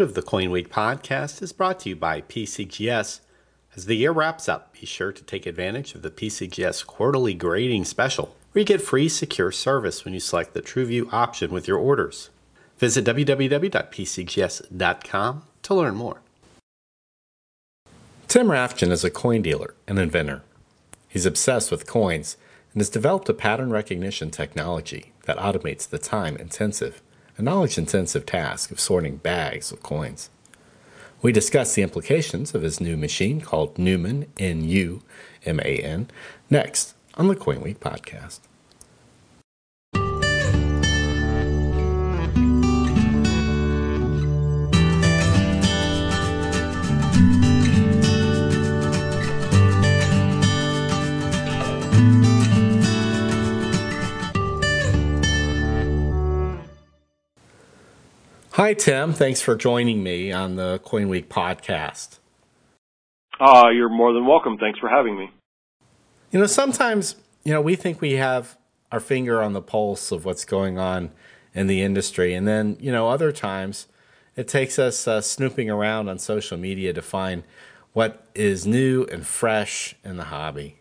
of the Coin Week podcast is brought to you by PCGS. As the year wraps up, be sure to take advantage of the PCGS quarterly grading special, where you get free secure service when you select the TrueView option with your orders. Visit www.pcgs.com to learn more. Tim Rafton is a coin dealer and inventor. He's obsessed with coins and has developed a pattern recognition technology that automates the time intensive knowledge intensive task of sorting bags of coins. We discuss the implications of his new machine called Numan, N U M A N, next on the Coin Week podcast. Hi, Tim. Thanks for joining me on the Coin Week podcast. Uh, you're more than welcome. Thanks for having me. You know, sometimes, you know, we think we have our finger on the pulse of what's going on in the industry. And then, you know, other times it takes us uh, snooping around on social media to find what is new and fresh in the hobby.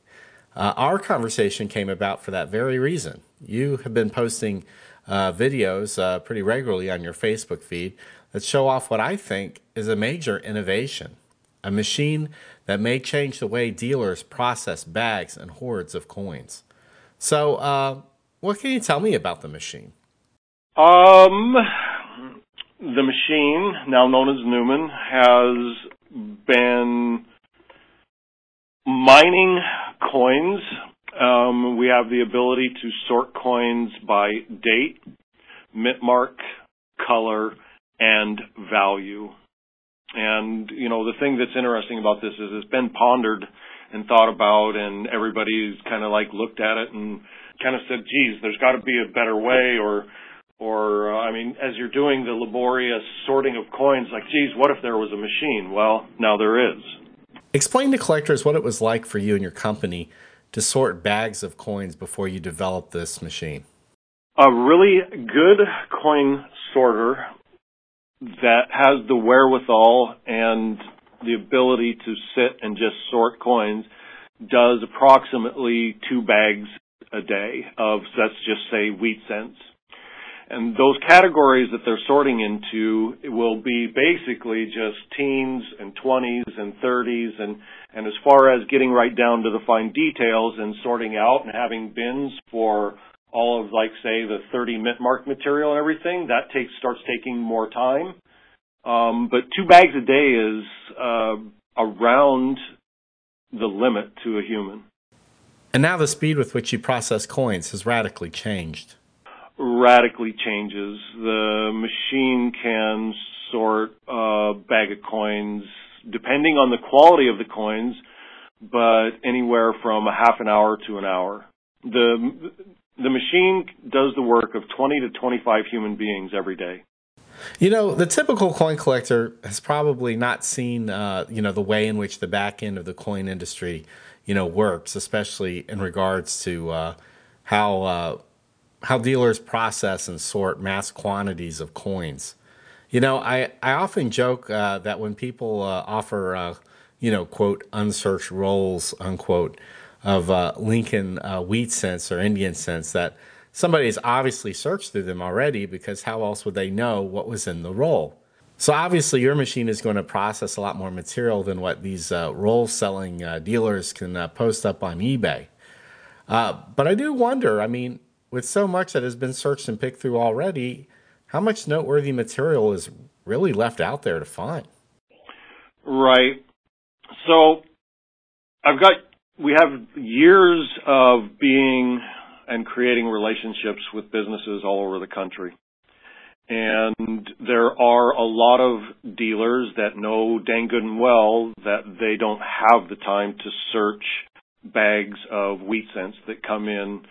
Uh, our conversation came about for that very reason. You have been posting uh, videos uh, pretty regularly on your Facebook feed that show off what I think is a major innovation a machine that may change the way dealers process bags and hoards of coins. So, uh, what can you tell me about the machine? Um, the machine, now known as Numan, has been mining coins um, we have the ability to sort coins by date, mint mark, color, and value. And, you know, the thing that's interesting about this is it's been pondered and thought about and everybody's kind of like looked at it and kind of said, geez, there's got to be a better way or, or, uh, I mean, as you're doing the laborious sorting of coins, like, geez, what if there was a machine? Well, now there is. Explain to collectors what it was like for you and your company to sort bags of coins before you develop this machine? A really good coin sorter that has the wherewithal and the ability to sit and just sort coins does approximately two bags a day of, let's just say, wheat cents. And those categories that they're sorting into will be basically just teens and 20s and 30s and, and as far as getting right down to the fine details and sorting out and having bins for all of like say the 30 mint mark material and everything, that takes, starts taking more time. Um, but two bags a day is, uh, around the limit to a human. And now the speed with which you process coins has radically changed radically changes. The machine can sort a bag of coins depending on the quality of the coins, but anywhere from a half an hour to an hour. The the machine does the work of 20 to 25 human beings every day. You know, the typical coin collector has probably not seen, uh, you know, the way in which the back end of the coin industry, you know, works, especially in regards to uh, how uh, how dealers process and sort mass quantities of coins. You know, I, I often joke uh, that when people uh, offer, uh, you know, quote, unsearched rolls, unquote, of uh, Lincoln uh, wheat cents or Indian cents, that somebody has obviously searched through them already because how else would they know what was in the roll? So obviously, your machine is going to process a lot more material than what these uh, roll selling dealers can post up on eBay. but I do wonder, I mean, with so much that has been searched and picked through already, how much noteworthy material is really left out there to find? Right. So I've got, we have years of being and creating relationships with businesses all over the country. And there are a lot of dealers that know dang good and well that they don't have the time to search bags of wheat cents that come in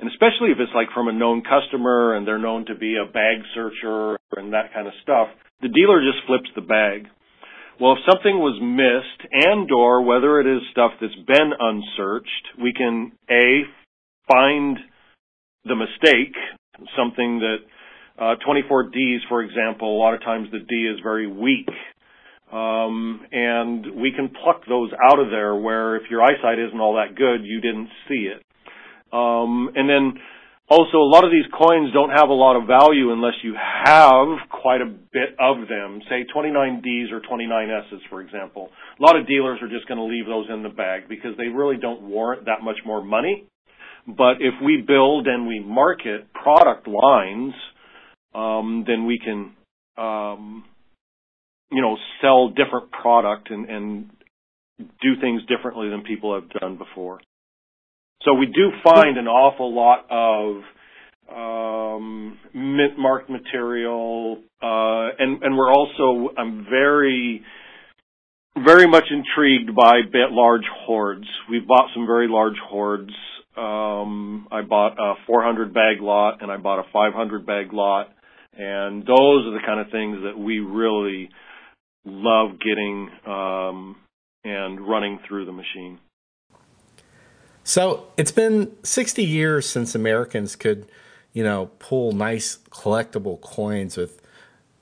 and especially if it's like from a known customer and they're known to be a bag searcher and that kind of stuff, the dealer just flips the bag. Well, if something was missed and or whether it is stuff that's been unsearched, we can A, find the mistake, something that uh, 24Ds, for example, a lot of times the D is very weak. Um, and we can pluck those out of there where if your eyesight isn't all that good, you didn't see it. Um, and then also, a lot of these coins don't have a lot of value unless you have quite a bit of them. Say 29Ds or 29Ss, for example. A lot of dealers are just going to leave those in the bag because they really don't warrant that much more money. But if we build and we market product lines, um, then we can, um, you know, sell different product and, and do things differently than people have done before. So we do find an awful lot of um, mint marked material, uh, and and we're also I'm very very much intrigued by bit large hoards. We've bought some very large hoards. Um, I bought a 400 bag lot and I bought a 500 bag lot, and those are the kind of things that we really love getting um, and running through the machine. So it's been 60 years since Americans could, you know, pull nice collectible coins with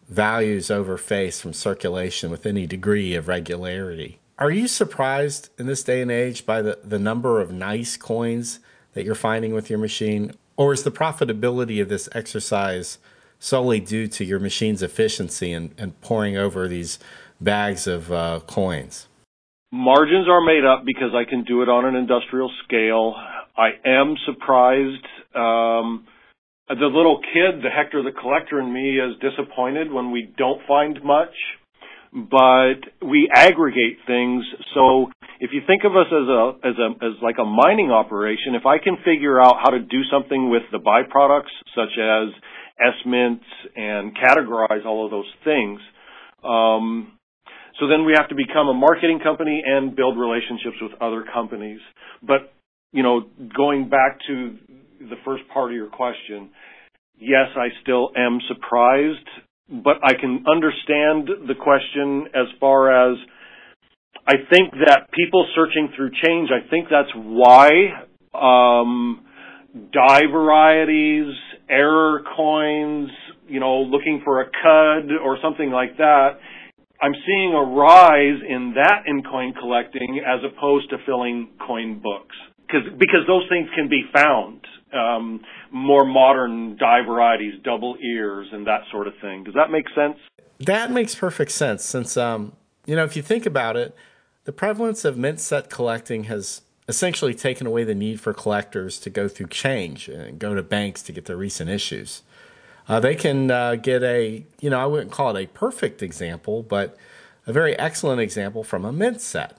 values over face from circulation with any degree of regularity. Are you surprised in this day and age by the, the number of nice coins that you're finding with your machine? Or is the profitability of this exercise solely due to your machine's efficiency and, and poring over these bags of uh, coins? Margins are made up because I can do it on an industrial scale. I am surprised. Um, the little kid, the Hector the collector in me is disappointed when we don't find much, but we aggregate things. So if you think of us as a, as a, as like a mining operation, if I can figure out how to do something with the byproducts such as S-mints and categorize all of those things, um, so then we have to become a marketing company and build relationships with other companies. But, you know, going back to the first part of your question, yes, I still am surprised, but I can understand the question as far as I think that people searching through change, I think that's why um, die varieties, error coins, you know, looking for a cud or something like that I'm seeing a rise in that in coin collecting as opposed to filling coin books because because those things can be found. Um, more modern die varieties, double ears, and that sort of thing. Does that make sense? That makes perfect sense. Since um, you know, if you think about it, the prevalence of mint set collecting has essentially taken away the need for collectors to go through change and go to banks to get their recent issues. Uh, they can uh, get a, you know, I wouldn't call it a perfect example, but a very excellent example from a mint set.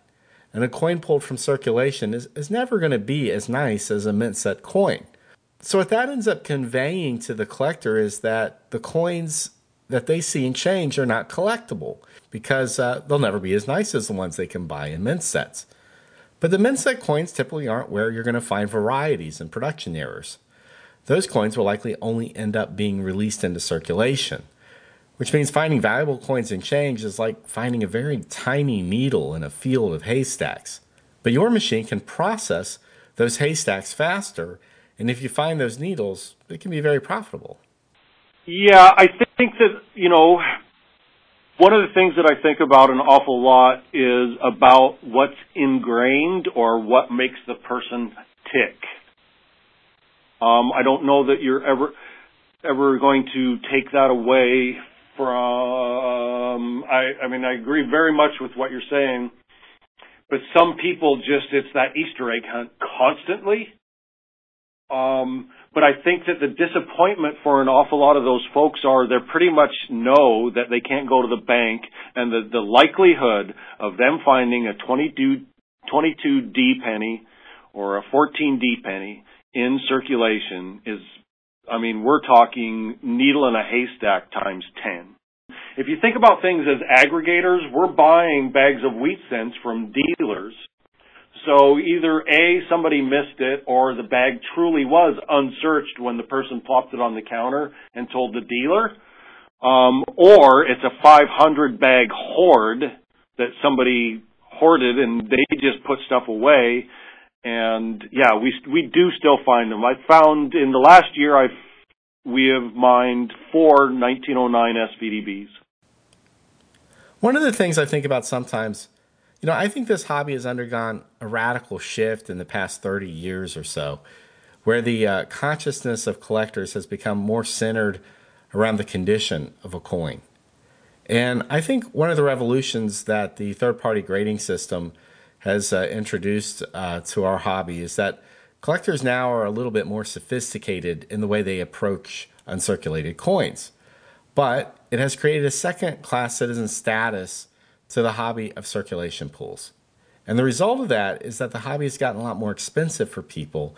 And a coin pulled from circulation is, is never going to be as nice as a mint set coin. So, what that ends up conveying to the collector is that the coins that they see in change are not collectible because uh, they'll never be as nice as the ones they can buy in mint sets. But the mint set coins typically aren't where you're going to find varieties and production errors those coins will likely only end up being released into circulation, which means finding valuable coins in change is like finding a very tiny needle in a field of haystacks. But your machine can process those haystacks faster, and if you find those needles, it can be very profitable. Yeah, I think that, you know, one of the things that I think about an awful lot is about what's ingrained or what makes the person tick. Um, I don't know that you're ever ever going to take that away from. I, I mean, I agree very much with what you're saying, but some people just it's that Easter egg hunt constantly. Um, but I think that the disappointment for an awful lot of those folks are they pretty much know that they can't go to the bank, and the the likelihood of them finding a 22 22D penny or a 14D penny in circulation is, I mean, we're talking needle in a haystack times 10. If you think about things as aggregators, we're buying bags of wheat cents from dealers. So either A, somebody missed it, or the bag truly was unsearched when the person plopped it on the counter and told the dealer, um, or it's a 500 bag hoard that somebody hoarded and they just put stuff away and yeah, we we do still find them. I found in the last year I've we have mined four 1909 SVDBs. One of the things I think about sometimes, you know, I think this hobby has undergone a radical shift in the past 30 years or so, where the uh, consciousness of collectors has become more centered around the condition of a coin. And I think one of the revolutions that the third party grading system has uh, introduced uh, to our hobby is that collectors now are a little bit more sophisticated in the way they approach uncirculated coins. But it has created a second class citizen status to the hobby of circulation pools. And the result of that is that the hobby has gotten a lot more expensive for people,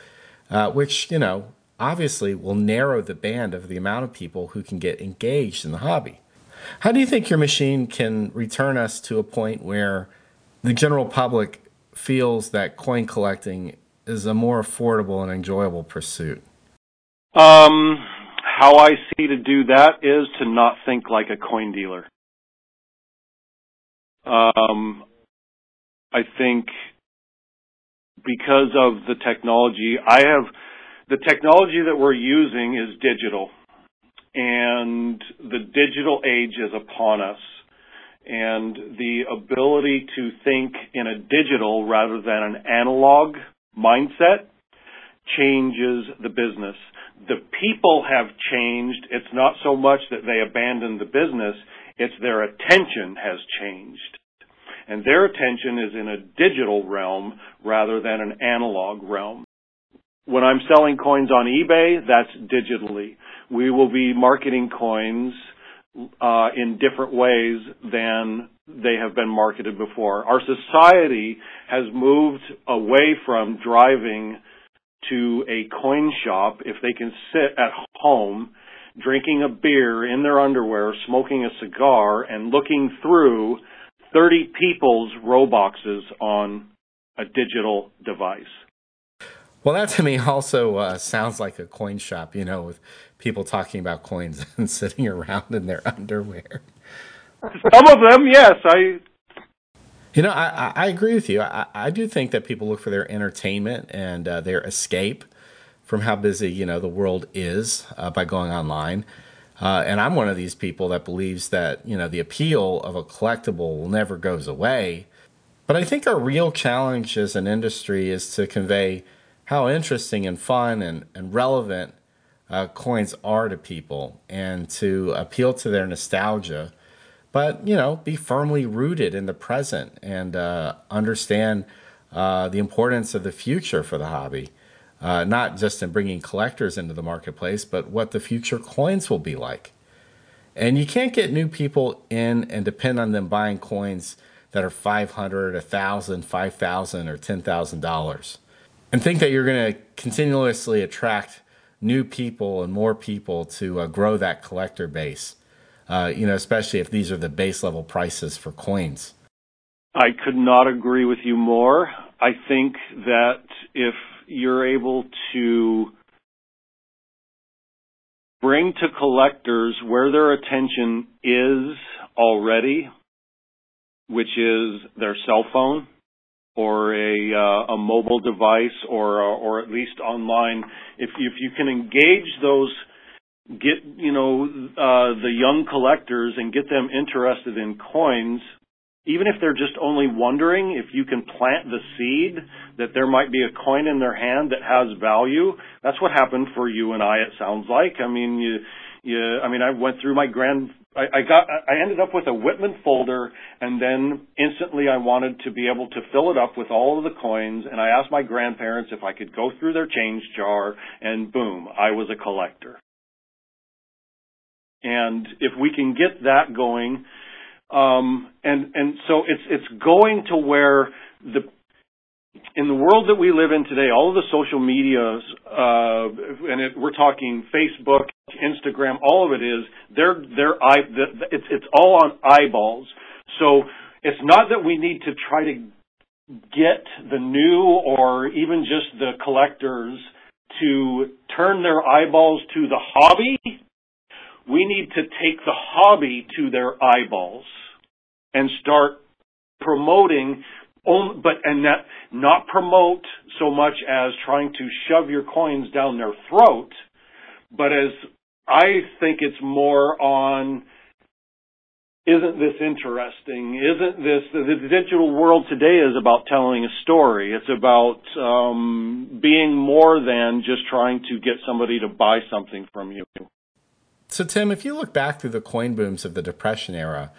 uh, which, you know, obviously will narrow the band of the amount of people who can get engaged in the hobby. How do you think your machine can return us to a point where the general public feels that coin collecting is a more affordable and enjoyable pursuit? Um, how I see to do that is to not think like a coin dealer. Um, I think because of the technology, I have the technology that we're using is digital, and the digital age is upon us. And the ability to think in a digital rather than an analog mindset changes the business. The people have changed. It's not so much that they abandoned the business, it's their attention has changed. And their attention is in a digital realm rather than an analog realm. When I'm selling coins on eBay, that's digitally. We will be marketing coins Uh, in different ways than they have been marketed before. Our society has moved away from driving to a coin shop if they can sit at home drinking a beer in their underwear, smoking a cigar, and looking through 30 people's Roboxes on a digital device. Well, that to me also uh, sounds like a coin shop, you know, with people talking about coins and sitting around in their underwear. Some of them, yes. I. You know, I, I agree with you. I, I do think that people look for their entertainment and uh, their escape from how busy you know the world is uh, by going online. Uh, and I'm one of these people that believes that you know the appeal of a collectible never goes away. But I think our real challenge as an industry is to convey how interesting and fun and, and relevant uh, coins are to people and to appeal to their nostalgia but you know, be firmly rooted in the present and uh, understand uh, the importance of the future for the hobby. Uh, not just in bringing collectors into the marketplace, but what the future coins will be like. And you can't get new people in and depend on them buying coins that are 500, 1000, 5000 or $10,000 and think that you're going to continuously attract new people and more people to uh, grow that collector base uh, you know, especially if these are the base level prices for coins. I could not agree with you more. I think that if you're able to bring to collectors where their attention is already, which is their cell phone or a uh, a mobile device or uh, or at least online, if if you can engage those get you know uh, the young collectors and get them interested in coins even if they're just only wondering if you can plant the seed that there might be a coin in their hand that has value that's what happened for you and I it sounds like. I mean you you I mean I went through my grand I, I got I ended up with a Whitman folder and then instantly I wanted to be able to fill it up with all of the coins and I asked my grandparents if I could go through their change jar and boom I was a collector. And if we can get that going, um, and and so it's it's going to where the in the world that we live in today, all of the social medias, uh, and it, we're talking Facebook, Instagram, all of it is they're they're eye, it's it's all on eyeballs. So it's not that we need to try to get the new or even just the collectors to turn their eyeballs to the hobby we need to take the hobby to their eyeballs and start promoting but and that not promote so much as trying to shove your coins down their throat but as I think it's more on isn't this interesting? Isn't this the digital world today is about telling a story? It's about um, being more than just trying to get somebody to buy something from you. So, Tim, if you look back through the coin booms of the Depression era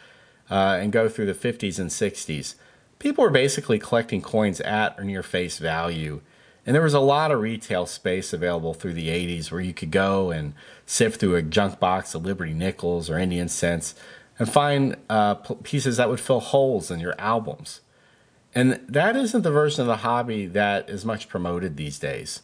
uh, and go through the 50s and 60s, people were basically collecting coins at or near face value. And there was a lot of retail space available through the 80s where you could go and sift through a junk box of Liberty nickels or Indian cents and find uh, pieces that would fill holes in your albums. And that isn't the version of the hobby that is much promoted these days.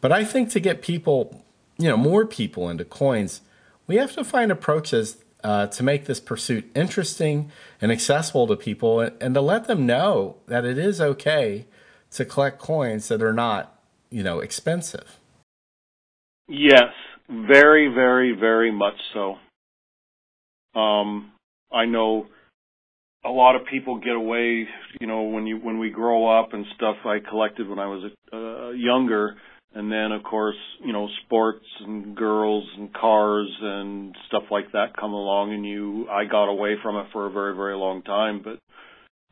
But I think to get people, you know, more people into coins, we have to find approaches uh, to make this pursuit interesting and accessible to people and, and to let them know that it is okay to collect coins that are not, you know, expensive. Yes, very, very, very much so. Um, I know a lot of people get away, you know, when you when we grow up and stuff. I collected when I was uh, younger, and then of course, you know, sports and girls and cars and stuff like that come along, and you. I got away from it for a very very long time, but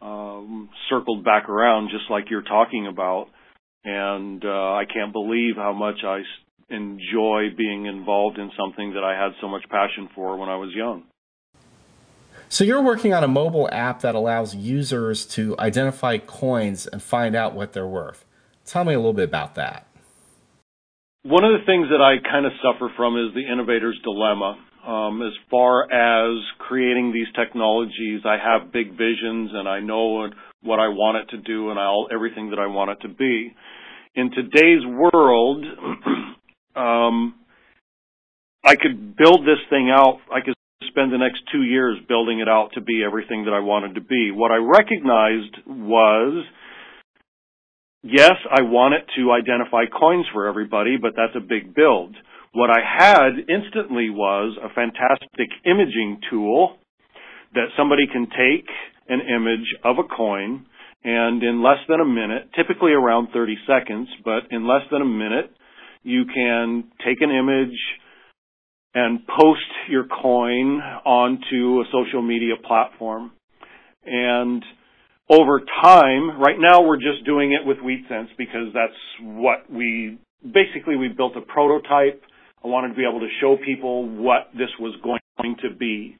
um, circled back around just like you're talking about, and uh, I can't believe how much I enjoy being involved in something that I had so much passion for when I was young. So you're working on a mobile app that allows users to identify coins and find out what they're worth. Tell me a little bit about that. One of the things that I kind of suffer from is the innovator's dilemma. Um, as far as creating these technologies, I have big visions and I know what I want it to do and I'll, everything that I want it to be. In today's world, um, I could build this thing out. I could spend the next two years building it out to be everything that I wanted to be. What I recognized was, yes, I wanted to identify coins for everybody, but that's a big build. What I had instantly was a fantastic imaging tool that somebody can take an image of a coin and in less than a minute, typically around 30 seconds, but in less than a minute, you can take an image, and post your coin onto a social media platform. And over time, right now we're just doing it with WheatCents because that's what we, basically we built a prototype. I wanted to be able to show people what this was going to be.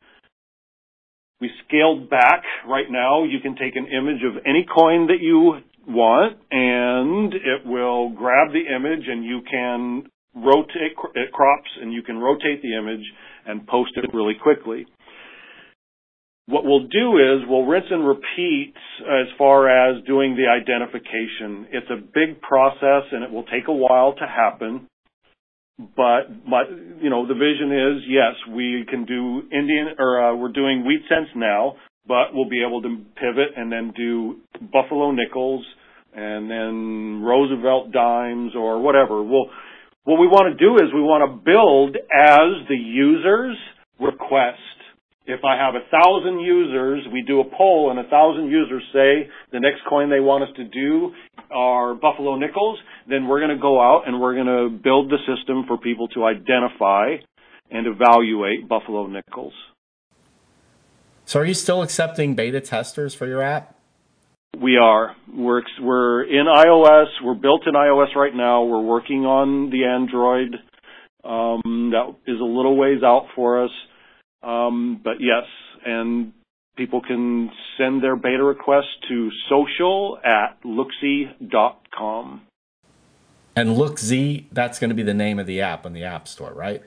We scaled back. Right now, you can take an image of any coin that you want and it will grab the image and you can rotate, it crops and you can rotate the image and post it really quickly. What we'll do is we'll rinse and repeat as far as doing the identification. It's a big process and it will take a while to happen. But, but, you know, the vision is, yes, we can do Indian, or uh, we're doing WheatCents now, but we'll be able to pivot and then do Buffalo nickels and then Roosevelt dimes or whatever. We'll, what we want to do is we want to build as the users request. If I have a thousand users, we do a poll and a thousand users say the next coin they want us to do are Buffalo Nickels, then we're going to go out and we're going to build the system for people to identify and evaluate Buffalo Nickels. So are you still accepting beta testers for your app? We are. We're we're in iOS. We're built in iOS right now. We're working on the Android. Um, that is a little ways out for us. Um, but yes, and people can send their beta requests to social at looksy.com. And LookZ, that's going to be the name of the app on the App Store, right?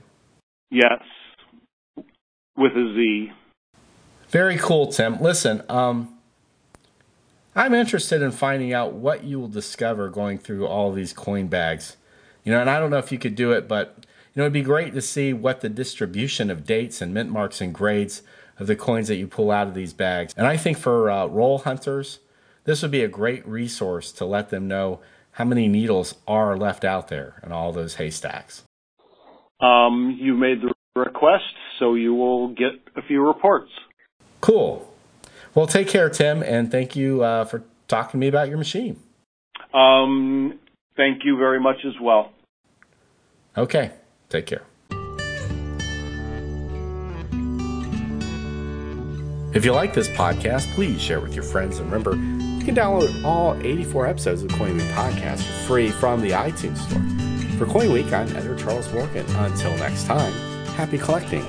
Yes, with a Z. Very cool, Tim. Listen, um, I'm interested in finding out what you will discover going through all these coin bags. You know, and I don't know if you could do it, but you know, it'd be great to see what the distribution of dates and mint marks and grades of the coins that you pull out of these bags. And I think for uh, roll hunters, this would be a great resource to let them know how many needles are left out there in all those haystacks. Um, you made the request, so you will get a few reports. Cool. Well, take care, Tim, and thank you uh, for talking to me about your machine. Um, thank you very much as well. Okay, Take care. If you like this podcast, please share with your friends. And remember, you can download all 84 episodes of the Coin Week podcast for free from the iTunes store. For Coin Week, I'm editor Charles Morgan. Until next time, happy collecting.